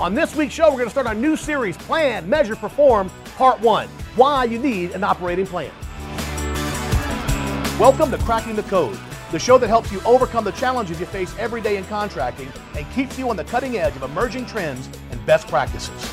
On this week's show, we're going to start our new series, Plan, Measure, Perform, Part 1 Why You Need an Operating Plan. Welcome to Cracking the Code, the show that helps you overcome the challenges you face every day in contracting and keeps you on the cutting edge of emerging trends and best practices.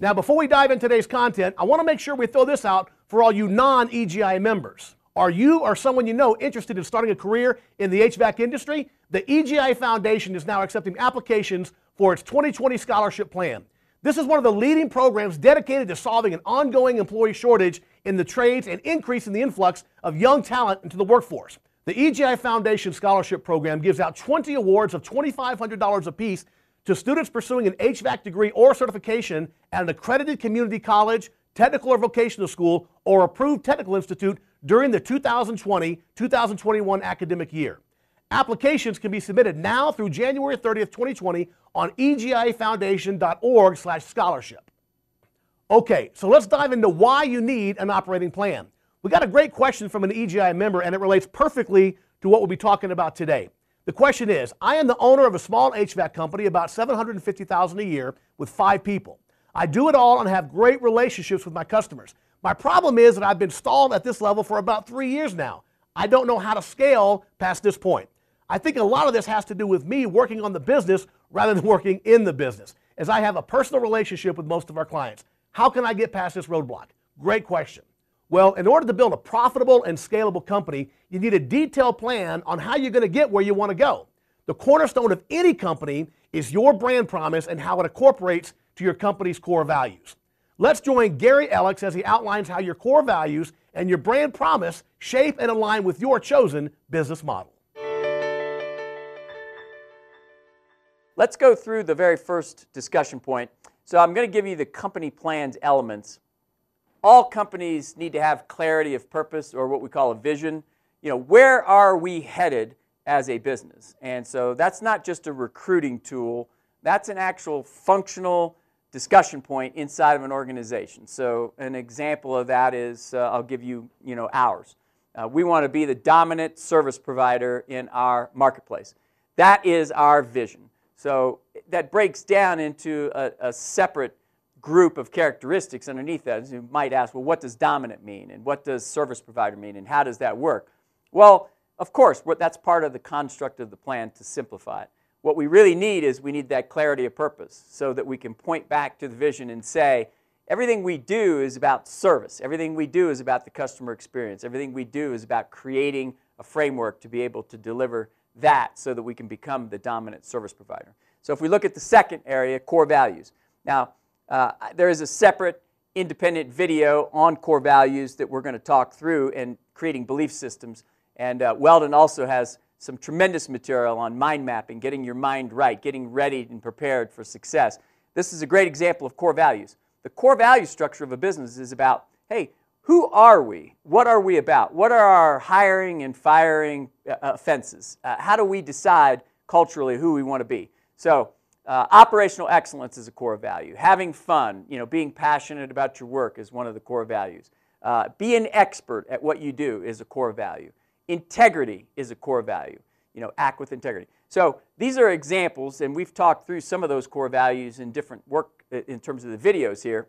Now, before we dive into today's content, I want to make sure we throw this out for all you non EGI members. Are you or someone you know interested in starting a career in the HVAC industry? The EGI Foundation is now accepting applications for its 2020 scholarship plan. This is one of the leading programs dedicated to solving an ongoing employee shortage in the trades and increasing the influx of young talent into the workforce. The EGI Foundation Scholarship Program gives out 20 awards of $2,500 apiece to students pursuing an HVAC degree or certification at an accredited community college, technical or vocational school, or approved technical institute during the 2020-2021 academic year. Applications can be submitted now through January 30th, 2020 on egifoundation.org/scholarship. Okay, so let's dive into why you need an operating plan. We got a great question from an EGI member and it relates perfectly to what we'll be talking about today. The question is, I am the owner of a small HVAC company about 750,000 a year with 5 people. I do it all and have great relationships with my customers. My problem is that I've been stalled at this level for about 3 years now. I don't know how to scale past this point. I think a lot of this has to do with me working on the business rather than working in the business, as I have a personal relationship with most of our clients. How can I get past this roadblock? Great question. Well, in order to build a profitable and scalable company, you need a detailed plan on how you're going to get where you want to go. The cornerstone of any company is your brand promise and how it incorporates to your company's core values. Let's join Gary Alex as he outlines how your core values and your brand promise shape and align with your chosen business model. Let's go through the very first discussion point. So I'm going to give you the company plans elements. All companies need to have clarity of purpose or what we call a vision. You know, where are we headed as a business? And so that's not just a recruiting tool. That's an actual functional discussion point inside of an organization. So an example of that is uh, I'll give you, you know, ours. Uh, we want to be the dominant service provider in our marketplace. That is our vision. So that breaks down into a, a separate group of characteristics underneath that. As you might ask, well, what does dominant mean? And what does service provider mean? And how does that work? Well, of course, that's part of the construct of the plan to simplify it. What we really need is we need that clarity of purpose so that we can point back to the vision and say, everything we do is about service. Everything we do is about the customer experience. Everything we do is about creating a framework to be able to deliver that so that we can become the dominant service provider. So if we look at the second area, core values. Now, uh, there is a separate independent video on core values that we're going to talk through and creating belief systems. And uh, Weldon also has some tremendous material on mind mapping, getting your mind right, getting ready and prepared for success. This is a great example of core values. The core value structure of a business is about, hey, who are we? What are we about? What are our hiring and firing uh, offenses? Uh, how do we decide culturally who we want to be? So, uh, operational excellence is a core value. Having fun, you know, being passionate about your work is one of the core values. Uh, be an expert at what you do is a core value. Integrity is a core value. You know, act with integrity. So these are examples, and we've talked through some of those core values in different work uh, in terms of the videos here.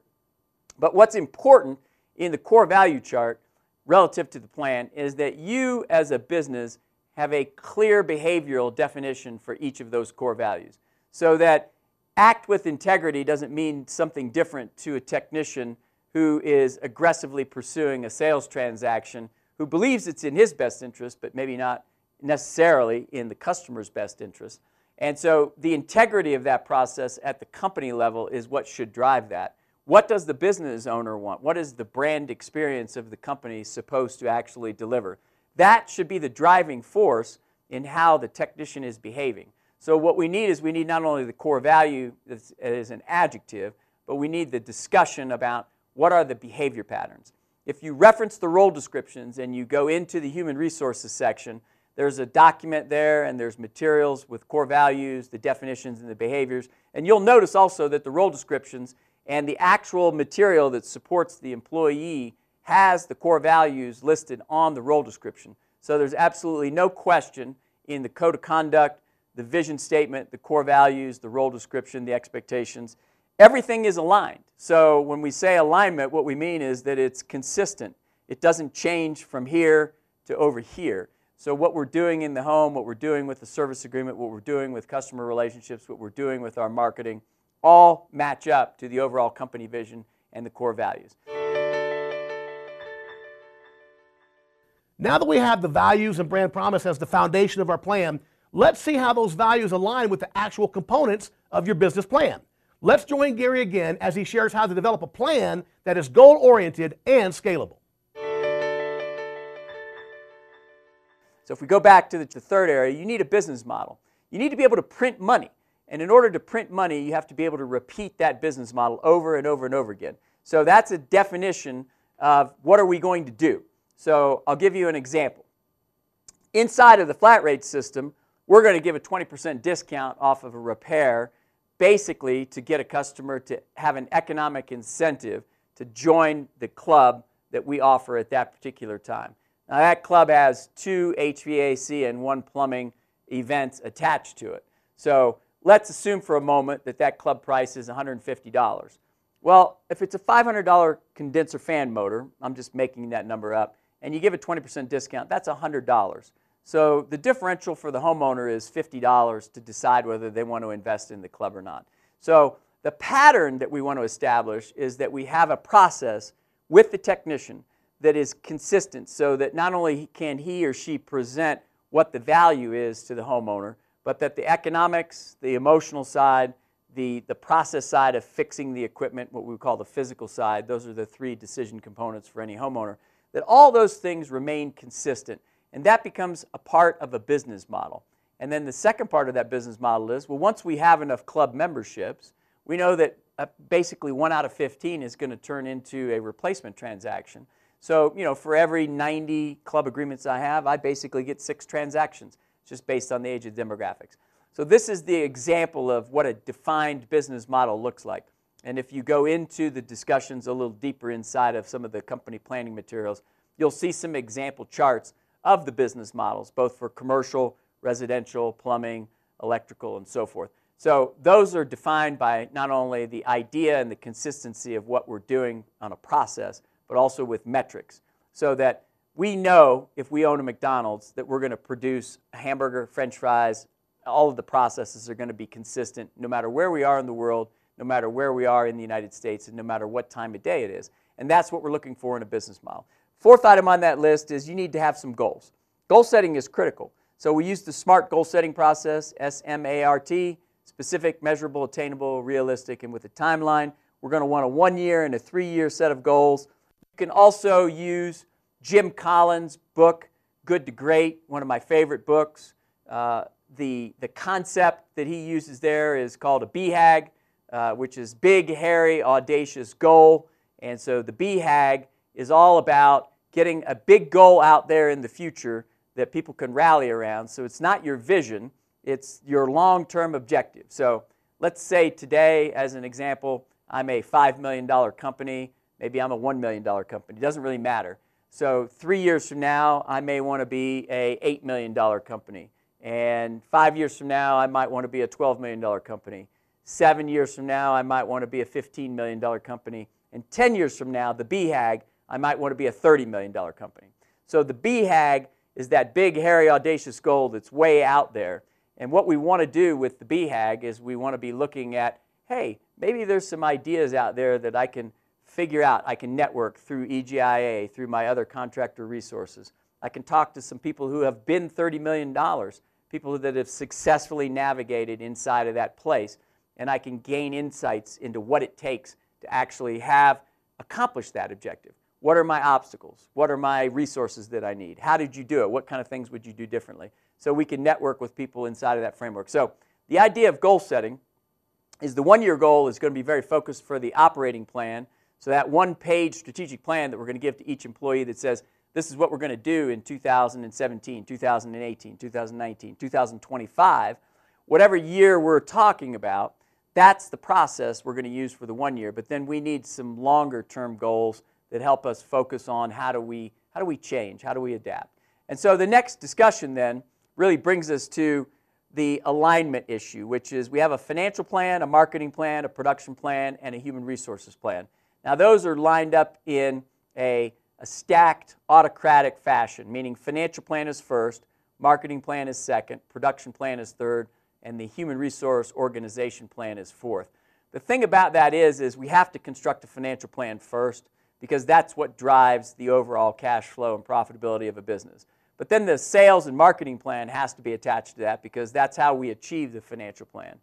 But what's important in the core value chart relative to the plan is that you as a business have a clear behavioral definition for each of those core values. So that act with integrity doesn't mean something different to a technician who is aggressively pursuing a sales transaction, who believes it's in his best interest, but maybe not necessarily in the customer's best interest. And so the integrity of that process at the company level is what should drive that. What does the business owner want? What is the brand experience of the company supposed to actually deliver? That should be the driving force in how the technician is behaving. So what we need is we need not only the core value as an adjective, but we need the discussion about what are the behavior patterns. If you reference the role descriptions and you go into the human resources section, there's a document there and there's materials with core values, the definitions and the behaviors. And you'll notice also that the role descriptions and the actual material that supports the employee has the core values listed on the role description. So there's absolutely no question in the code of conduct, the vision statement, the core values, the role description, the expectations, everything is aligned. So when we say alignment, what we mean is that it's consistent. It doesn't change from here to over here. So what we're doing in the home, what we're doing with the service agreement, what we're doing with customer relationships, what we're doing with our marketing, all match up to the overall company vision and the core values. Now that we have the values and brand promise as the foundation of our plan, let's see how those values align with the actual components of your business plan. Let's join Gary again as he shares how to develop a plan that is goal oriented and scalable. So, if we go back to the, the, third area, you need a business model. You need to be able to print money. And in order to print money, you have to be able to repeat that business model over and over and over again. So, that's a definition of what are we going to do. So I'll give you an example. Inside of the flat rate system, we're going to give a 20% discount off of a repair, basically to get a customer to have an economic incentive to join the club that we offer at that particular time. Now, that club has two HVAC and one plumbing events attached to it. So let's assume for a moment that that club price is $150. Well, if it's a $500 condenser fan motor, I'm just making that number up, and you give a 20% discount, that's $100. So the differential for the homeowner is $50 to decide whether they want to invest in the club or not. So the pattern that we want to establish is that we have a process with the technician that is consistent so that not only can he or she present what the value is to the homeowner, but that the economics, the emotional side, the, the process side of fixing the equipment, what we call the physical side, those are the three decision components for any homeowner, that all those things remain consistent. And that becomes a part of a business model. And then the second part of that business model is well, once we have enough club memberships, we know that uh, basically one out of 15 is going to turn into a replacement transaction. So, you know, for every 90 club agreements I have, I basically get six transactions, just based on the age of demographics. So, this is the example of what a defined business model looks like. And if you go into the discussions a little deeper inside of some of the company planning materials, you'll see some example charts of the business models, both for commercial, residential, plumbing, electrical, and so forth. So those are defined by not only the idea and the consistency of what we're doing on a process, but also with metrics. So that we know if we own a McDonald's that we're going to produce a hamburger, french fries, all of the processes are going to be consistent no matter where we are in the world no matter where we are in the United States and no matter what time of day it is. And that's what we're looking for in a business model. Fourth item on that list is you need to have some goals. Goal setting is critical. So we use the SMART goal setting process, S M A R T, specific, measurable, attainable, realistic, and with a timeline. We're going to want a one year and a three year set of goals. You can also use Jim Collins' book, Good to Great, one of my favorite books. Uh, the, the concept that he uses there is called a BHAG, uh, which is big, hairy, audacious goal. And so the BHAG is all about getting a big goal out there in the future that people can rally around. So it's not your vision, it's your long term objective. So let's say today, as an example, I'm a $5 million company, maybe I'm a $1 million company. It doesn't really matter. So three years from now, I may want to be a $8 million company. And five years from now, I might want to be a $12 million company. Seven years from now, I might want to be a $15 million company. And 10 years from now, the BHAG, I might want to be a $30 million company. So the BHAG is that big, hairy, audacious goal that's way out there. And what we want to do with the BHAG is we want to be looking at, hey, maybe there's some ideas out there that I can figure out. I can network through EGIA, through my other contractor resources. I can talk to some people who have been $30 million, people that have successfully navigated inside of that place and I can gain insights into what it takes to actually have accomplished that objective. What are my obstacles? What are my resources that I need? How did you do it? What kind of things would you do differently? So we can network with people inside of that framework. So the idea of goal setting is the one year goal is going to be very focused for the operating plan. So that one page strategic plan that we're going to give to each employee that says, this is what we're going to do in 2017, 2018, 2019, 2025, whatever year we're talking about, that's the process we're going to use for the one year, but then we need some longer term goals that help us focus on how do we, how do we change, how do we adapt. And so the next discussion then really brings us to the alignment issue, which is we have a financial plan, a marketing plan, a production plan, and a human resources plan. Now, those are lined up in a, a stacked autocratic fashion, meaning financial plan is first, marketing plan is second, production plan is third, and the human resource organization plan is fourth. The thing about that is, is we have to construct a financial plan first because that's what drives the overall cash flow and profitability of a business. But then the sales and marketing plan has to be attached to that because that's how we achieve the financial plan.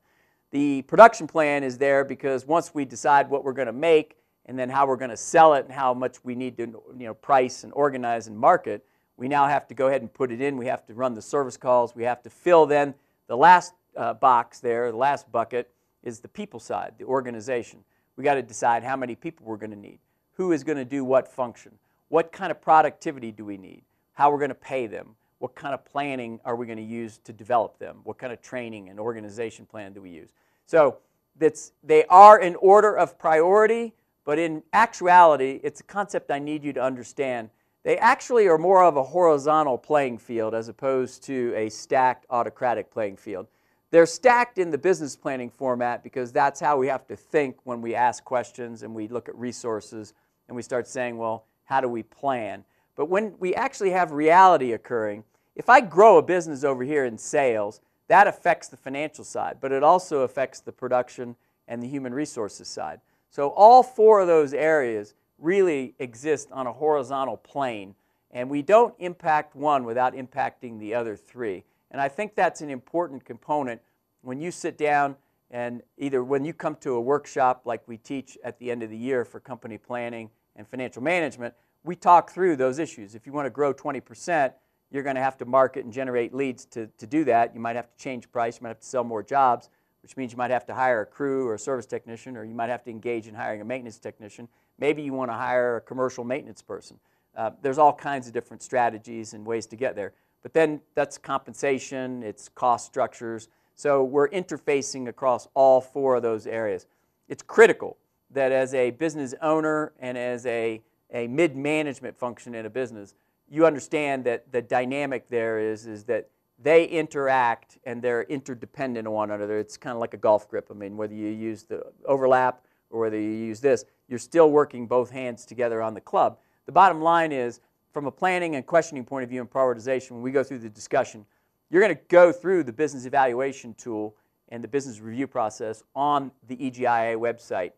The production plan is there because once we decide what we're going to make and then how we're going to sell it and how much we need to you know, price and organize and market, we now have to go ahead and put it in. We have to run the service calls. We have to fill then the last uh, box there, the last bucket, is the people side, the organization. We got to decide how many people we're going to need, who is going to do what function, what kind of productivity do we need, how we're going to pay them, what kind of planning are we going to use to develop them, what kind of training and organization plan do we use. So that's, they are in order of priority, but in actuality, it's a concept I need you to understand. They actually are more of a horizontal playing field as opposed to a stacked autocratic playing field. They're stacked in the business planning format because that's how we have to think when we ask questions and we look at resources and we start saying, well, how do we plan? But when we actually have reality occurring, if I grow a business over here in sales, that affects the financial side, but it also affects the production and the human resources side. So all four of those areas really exist on a horizontal plane, and we don't impact one without impacting the other three. And I think that's an important component when you sit down and either when you come to a workshop like we teach at the end of the year for company planning and financial management, we talk through those issues. If you want to grow 20%, you're going to have to market and generate leads to, to do that. You might have to change price, you might have to sell more jobs, which means you might have to hire a crew or a service technician, or you might have to engage in hiring a maintenance technician. Maybe you want to hire a commercial maintenance person. Uh, there's all kinds of different strategies and ways to get there. But then that's compensation, it's cost structures. So we're interfacing across all four of those areas. It's critical that as a business owner and as a a mid-management function in a business, you understand that the dynamic there is, is that they interact and they're interdependent on one another. It's kind of like a golf grip. I mean, whether you use the overlap or whether you use this, you're still working both hands together on the club. The bottom line is, from a planning and questioning point of view and prioritization, when we go through the discussion, you're going to go through the business evaluation tool and the business review process on the EGIA website.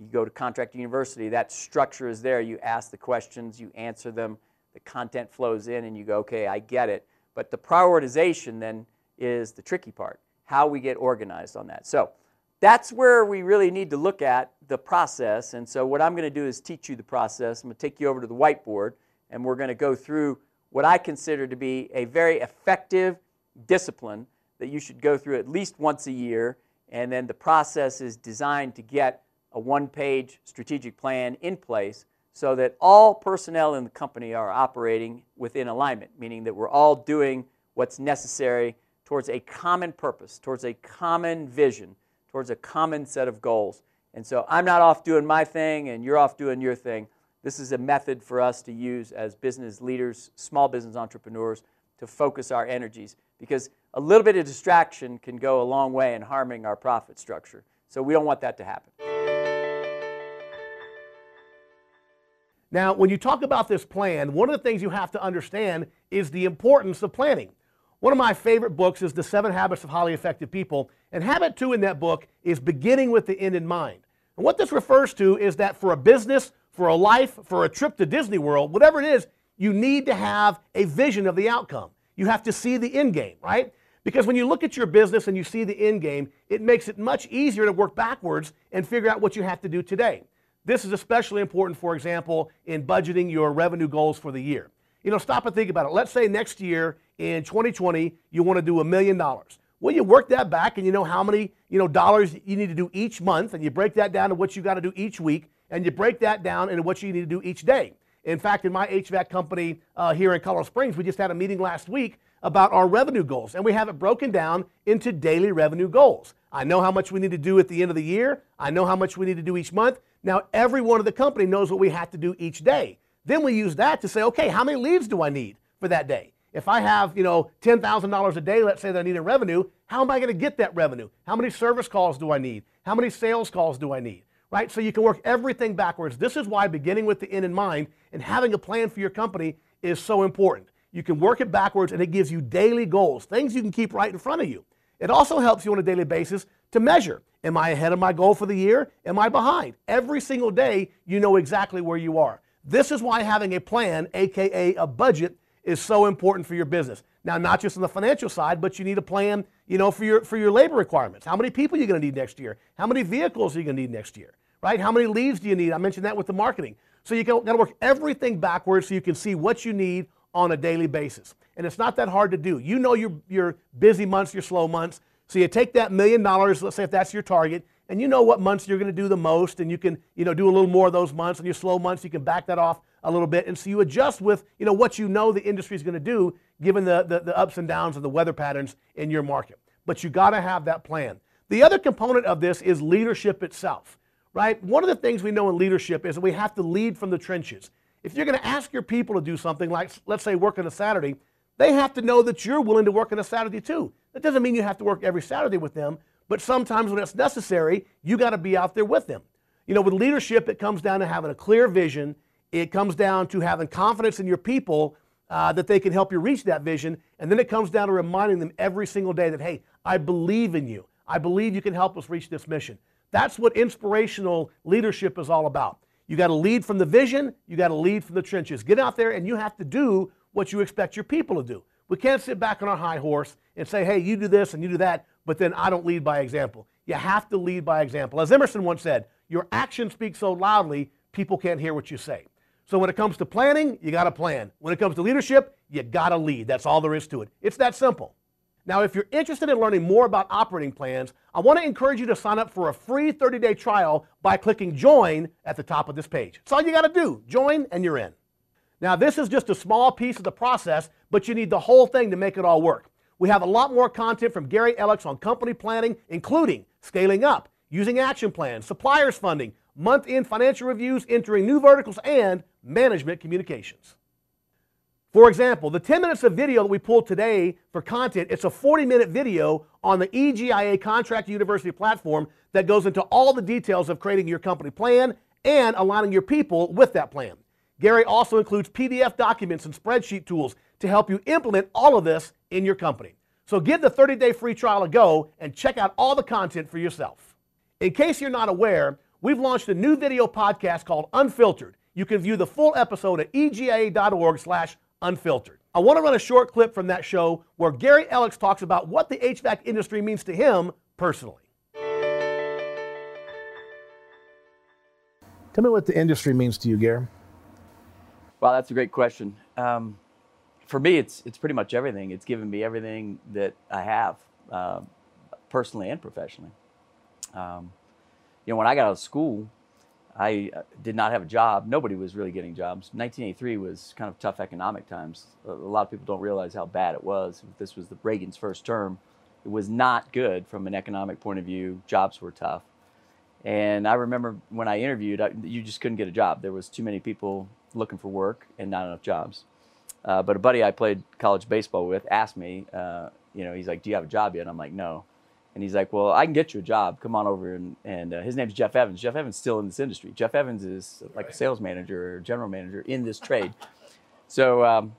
You go to Contract University, that structure is there. You ask the questions, you answer them, the content flows in, and you go, okay, I get it. But the prioritization then is the tricky part, how we get organized on that. So that's where we really need to look at the process. And so what I'm going to do is teach you the process. I'm going to take you over to the whiteboard, and we're going to go through what I consider to be a very effective discipline that you should go through at least once a year. And then the process is designed to get a one-page strategic plan in place so that all personnel in the company are operating within alignment, meaning that we're all doing what's necessary towards a common purpose, towards a common vision, towards a common set of goals. And so I'm not off doing my thing and you're off doing your thing. This is a method for us to use as business leaders, small business entrepreneurs, to focus our energies because a little bit of distraction can go a long way in harming our profit structure. So we don't want that to happen. Now, when you talk about this plan, one of the things you have to understand is the importance of planning. One of my favorite books is The Seven Habits of Highly Effective People, and habit two in that book is beginning with the end in mind. And what this refers to is that for a business, for a life, for a trip to Disney World, whatever it is, you need to have a vision of the outcome. You have to see the end game, right? Because when you look at your business and you see the end game, it makes it much easier to work backwards and figure out what you have to do today. This is especially important, for example, in budgeting your revenue goals for the year. You know, stop and think about it. Let's say next year in 2020, you want to do a million dollars. Well, you work that back and you know how many, you know, dollars you need to do each month and you break that down to what you got to do each week and you break that down into what you need to do each day. In fact, in my HVAC company uh, here in Colorado Springs, we just had a meeting last week about our revenue goals, and we have it broken down into daily revenue goals. I know how much we need to do at the end of the year. I know how much we need to do each month. Now, every one of the company knows what we have to do each day. Then we use that to say, okay, how many leads do I need for that day? If I have, you know, $10,000 a day, let's say that I need in revenue, how am I going to get that revenue? How many service calls do I need? How many sales calls do I need? Right? So you can work everything backwards. This is why beginning with the end in mind and having a plan for your company is so important. You can work it backwards and it gives you daily goals, things you can keep right in front of you. It also helps you on a daily basis to measure. Am I ahead of my goal for the year? Am I behind? Every single day, you know exactly where you are. This is why having a plan, aka a budget, is so important for your business. Now, not just on the financial side, but you need a plan, you know, for your for your labor requirements. How many people are you going to need next year? How many vehicles are you going to need next year? Right? How many leads do you need? I mentioned that with the marketing. So you got to work everything backwards so you can see what you need on a daily basis. And it's not that hard to do. You know your your busy months, your slow months. So you take that million dollars, let's say if that's your target, and you know what months you're going to do the most, and you can you know do a little more of those months, and your slow months you can back that off a little bit, and so you adjust with you know what you know the industry is going to do given the, the, the ups and downs of the weather patterns in your market. But you got to have that plan. The other component of this is leadership itself, right? One of the things we know in leadership is that we have to lead from the trenches. If you're going to ask your people to do something like, let's say, work on a Saturday, they have to know that you're willing to work on a Saturday too. That doesn't mean you have to work every Saturday with them, but sometimes when it's necessary, you got to be out there with them. You know, with leadership, it comes down to having a clear vision. It comes down to having confidence in your people uh, that they can help you reach that vision. And then it comes down to reminding them every single day that, hey, I believe in you. I believe you can help us reach this mission. That's what inspirational leadership is all about. You got to lead from the vision, you got to lead from the trenches. Get out there and you have to do what you expect your people to do. We can't sit back on our high horse and say, hey, you do this and you do that, but then I don't lead by example. You have to lead by example. As Emerson once said, your actions speak so loudly, people can't hear what you say. So when it comes to planning, you got to plan. When it comes to leadership, you got to lead. That's all there is to it. It's that simple. Now, if you're interested in learning more about operating plans, I want to encourage you to sign up for a free 30 day trial by clicking join at the top of this page. That's all you got to do. Join and you're in. Now, this is just a small piece of the process, but you need the whole thing to make it all work. We have a lot more content from Gary Ellicks on company planning, including scaling up, using action plans, suppliers funding, month end financial reviews, entering new verticals, and management communications. For example, the 10 minutes of video that we pulled today for content, it's a 40 minute video on the EGIA Contract University platform that goes into all the details of creating your company plan and aligning your people with that plan. Gary also includes PDF documents and spreadsheet tools to help you implement all of this in your company. So give the 30 day free trial a go and check out all the content for yourself. In case you're not aware, we've launched a new video podcast called Unfiltered. You can view the full episode at egia.org slash unfiltered. I want to run a short clip from that show where Gary Ellicks talks about what the HVAC industry means to him personally. Tell me what the industry means to you, Gary. Well, that's a great question. Um, for me, it's it's pretty much everything. It's given me everything that I have, uh, personally and professionally. Um, you know, when I got out of school, I uh, did not have a job. Nobody was really getting jobs. 1983 was kind of tough economic times. A lot of people don't realize how bad it was. This was the Reagan's first term. It was not good from an economic point of view. Jobs were tough. And I remember when I interviewed, I, you just couldn't get a job. There was too many people looking for work and not enough jobs. Uh, but a buddy I played college baseball with asked me, uh, you know, he's like, "Do you have a job yet?" And I'm like, "No." And he's like, "Well, I can get you a job. Come on over." And, and uh, his name's Jeff Evans. Jeff Evans still in this industry. Jeff Evans is like a sales manager or general manager in this trade. So um,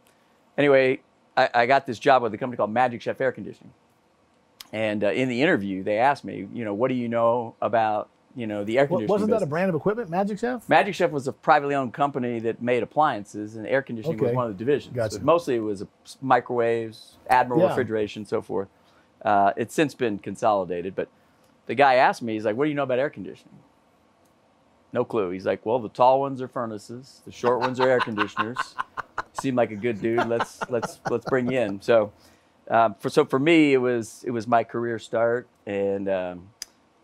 anyway, I, I, got this job with a company called Magic Chef Air Conditioning. And uh, in the interview, they asked me, you know, what do you know about you know the air conditioning. Wasn't business. that a brand of equipment, Magic Chef? Magic Chef was a privately owned company that made appliances, and air conditioning okay. was one of the divisions. Gotcha. mostly it was microwaves, Admiral yeah. refrigeration, so forth. Uh, it's since been consolidated, but the guy asked me, he's like, "What do you know about air conditioning?" No clue. He's like, "Well, the tall ones are furnaces, the short ones are air conditioners." Seemed like a good dude. Let's let's let's bring you in. So, um, for so for me, it was it was my career start, and um,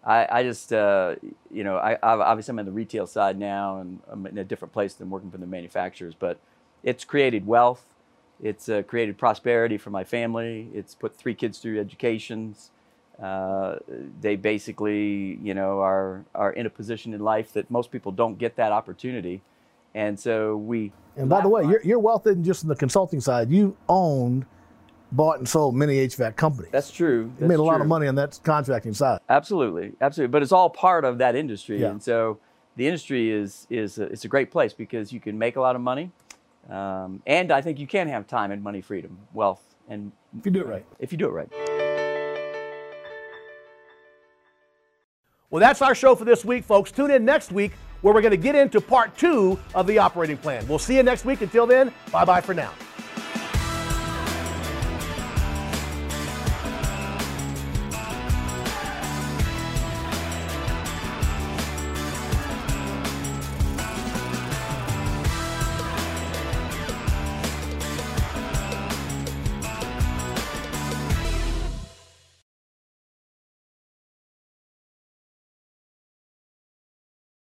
I, I just, uh, you know, I, obviously I'm in the retail side now and I'm in a different place than working for the manufacturers, but it's created wealth. It's uh, created prosperity for my family. It's put three kids through educations. Uh, they basically, you know, are, are in a position in life that most people don't get that opportunity. And so we. And by the way, your, your wealth isn't just in the consulting side. You owned, bought, and sold many HVAC companies. That's true. That's made a lot of money on that contracting side. Absolutely, absolutely. But it's all part of that industry, Yeah. and so the industry is is a, it's a great place because you can make a lot of money, um, and I think you can have time and money freedom, wealth, and If you do it right. if you do it right. Well, that's our show for this week, folks. Tune in next week where we're going to get into part two of the operating plan. We'll see you next week. Until then, bye bye for now.